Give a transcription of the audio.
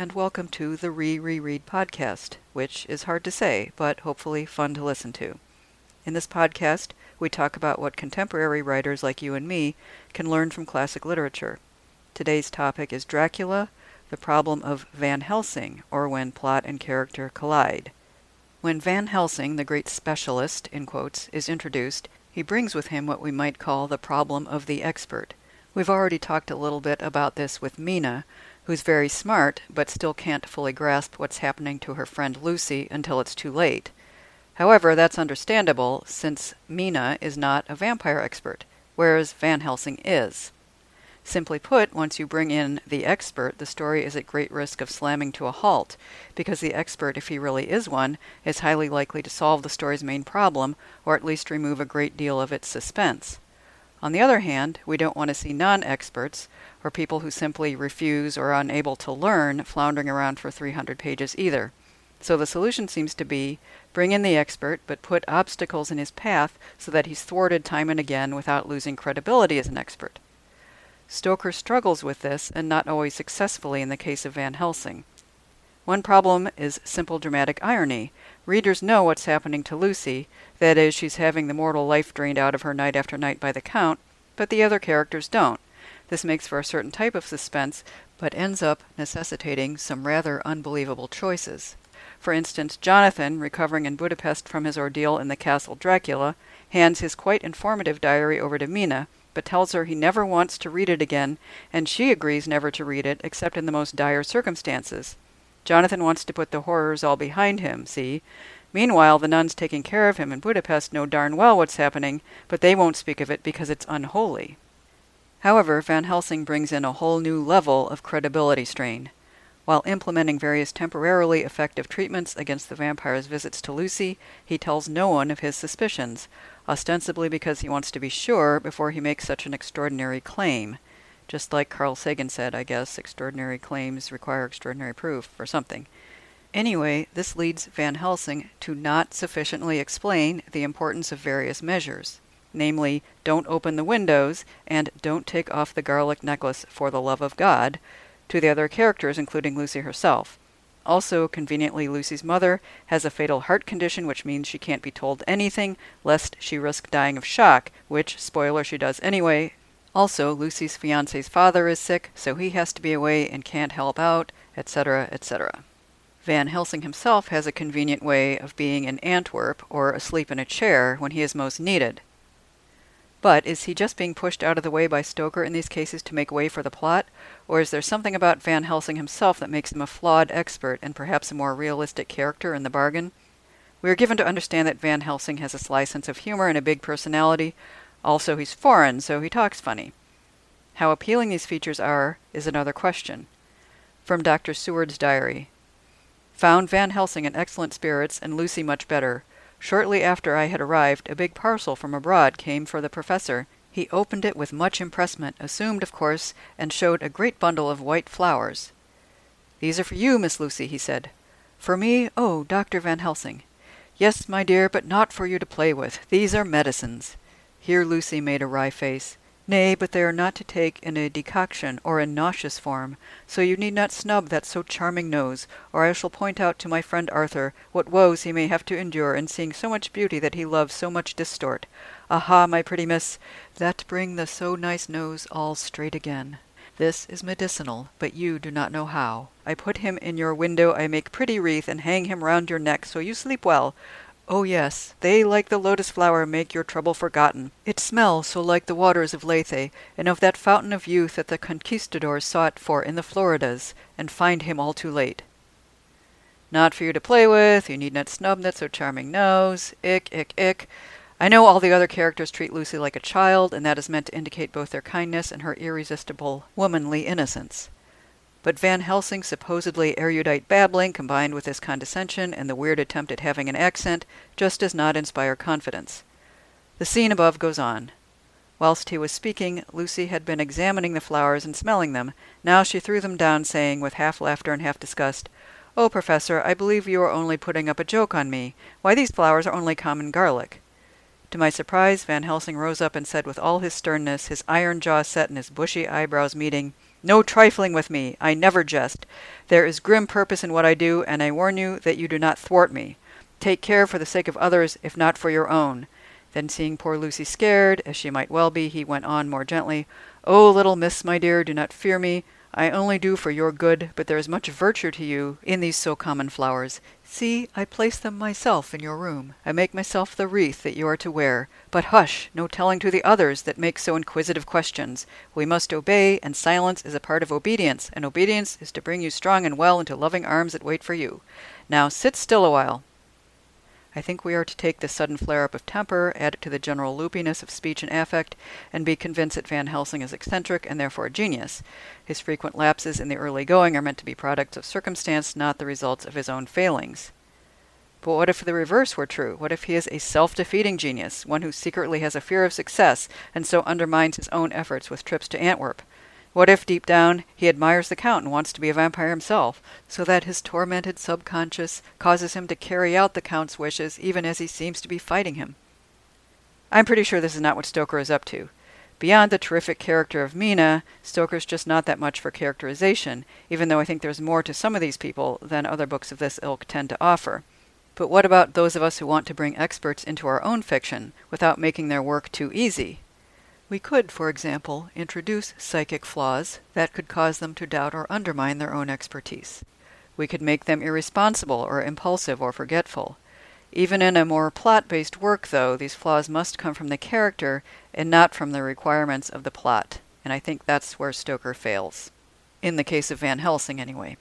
and welcome to the Re Reread podcast, which is hard to say, but hopefully fun to listen to. In this podcast, we talk about what contemporary writers like you and me can learn from classic literature. Today's topic is Dracula, the problem of Van Helsing, or when plot and character collide. When Van Helsing, the great specialist, in quotes, is introduced, he brings with him what we might call the problem of the expert. We've already talked a little bit about this with Mina, who's very smart but still can't fully grasp what's happening to her friend Lucy until it's too late. However, that's understandable since Mina is not a vampire expert, whereas Van Helsing is. Simply put, once you bring in the expert, the story is at great risk of slamming to a halt, because the expert, if he really is one, is highly likely to solve the story's main problem, or at least remove a great deal of its suspense. On the other hand, we don't want to see non experts, or people who simply refuse or are unable to learn, floundering around for 300 pages either. So the solution seems to be bring in the expert, but put obstacles in his path so that he's thwarted time and again without losing credibility as an expert. Stoker struggles with this, and not always successfully in the case of Van Helsing. One problem is simple dramatic irony. Readers know what's happening to Lucy, that is, she's having the mortal life drained out of her night after night by the Count, but the other characters don't. This makes for a certain type of suspense, but ends up necessitating some rather unbelievable choices. For instance, Jonathan, recovering in Budapest from his ordeal in the Castle Dracula, hands his quite informative diary over to Mina, but tells her he never wants to read it again, and she agrees never to read it except in the most dire circumstances. Jonathan wants to put the horrors all behind him, see? Meanwhile, the nuns taking care of him in Budapest know darn well what's happening, but they won't speak of it because it's unholy. However, Van Helsing brings in a whole new level of credibility strain. While implementing various temporarily effective treatments against the vampire's visits to Lucy, he tells no one of his suspicions, ostensibly because he wants to be sure before he makes such an extraordinary claim. Just like Carl Sagan said, I guess, extraordinary claims require extraordinary proof, or something. Anyway, this leads Van Helsing to not sufficiently explain the importance of various measures namely, don't open the windows and don't take off the garlic necklace for the love of God, to the other characters, including Lucy herself. Also, conveniently, Lucy's mother has a fatal heart condition, which means she can't be told anything, lest she risk dying of shock, which, spoiler, she does anyway. Also, Lucy's fiance's father is sick, so he has to be away and can't help out, etc., etc. Van Helsing himself has a convenient way of being in Antwerp or asleep in a chair when he is most needed. But is he just being pushed out of the way by Stoker in these cases to make way for the plot? Or is there something about Van Helsing himself that makes him a flawed expert and perhaps a more realistic character in the bargain? We are given to understand that Van Helsing has a sly sense of humor and a big personality. Also, he's foreign, so he talks funny. How appealing these features are is another question. From Dr. Seward's diary Found Van Helsing in excellent spirits and Lucy much better. Shortly after I had arrived, a big parcel from abroad came for the professor. He opened it with much impressment, assumed, of course, and showed a great bundle of white flowers. These are for you, Miss Lucy, he said. For me? Oh, Dr. Van Helsing. Yes, my dear, but not for you to play with. These are medicines. Here Lucy made a wry face. Nay, but they are not to take in a decoction or in nauseous form, so you need not snub that so charming nose, or I shall point out to my friend Arthur what woes he may have to endure in seeing so much beauty that he loves so much distort. Aha, my pretty miss, that bring the so nice nose all straight again. This is medicinal, but you do not know how. I put him in your window, I make pretty wreath, and hang him round your neck, so you sleep well. Oh, yes, they like the lotus flower make your trouble forgotten. It smells so like the waters of Lethe, and of that fountain of youth that the conquistadors sought for in the Floridas, and find him all too late. Not for you to play with, you need not snub that so charming nose. Ick, ick, ick. I know all the other characters treat Lucy like a child, and that is meant to indicate both their kindness and her irresistible womanly innocence. But Van Helsing's supposedly erudite babbling, combined with his condescension and the weird attempt at having an accent, just does not inspire confidence. The scene above goes on. Whilst he was speaking, Lucy had been examining the flowers and smelling them. Now she threw them down, saying, with half laughter and half disgust, Oh, Professor, I believe you are only putting up a joke on me. Why, these flowers are only common garlic. To my surprise, Van Helsing rose up and said with all his sternness, his iron jaw set and his bushy eyebrows meeting, No trifling with me. I never jest. There is grim purpose in what I do, and I warn you that you do not thwart me. Take care for the sake of others, if not for your own. Then, seeing poor Lucy scared, as she might well be, he went on more gently, Oh, little miss, my dear, do not fear me. I only do for your good, but there is much virtue to you in these so common flowers. See, I place them myself in your room. I make myself the wreath that you are to wear. But hush, no telling to the others that make so inquisitive questions. We must obey, and silence is a part of obedience, and obedience is to bring you strong and well into loving arms that wait for you. Now sit still a while. I think we are to take this sudden flare up of temper, add it to the general loopiness of speech and affect, and be convinced that Van Helsing is eccentric and therefore a genius. His frequent lapses in the early going are meant to be products of circumstance, not the results of his own failings. But what if the reverse were true? What if he is a self defeating genius, one who secretly has a fear of success, and so undermines his own efforts with trips to Antwerp? What if, deep down, he admires the Count and wants to be a vampire himself, so that his tormented subconscious causes him to carry out the Count's wishes even as he seems to be fighting him? I'm pretty sure this is not what Stoker is up to. Beyond the terrific character of Mina, Stoker's just not that much for characterization, even though I think there's more to some of these people than other books of this ilk tend to offer. But what about those of us who want to bring experts into our own fiction without making their work too easy? We could, for example, introduce psychic flaws that could cause them to doubt or undermine their own expertise. We could make them irresponsible or impulsive or forgetful. Even in a more plot based work, though, these flaws must come from the character and not from the requirements of the plot, and I think that's where Stoker fails. In the case of Van Helsing, anyway.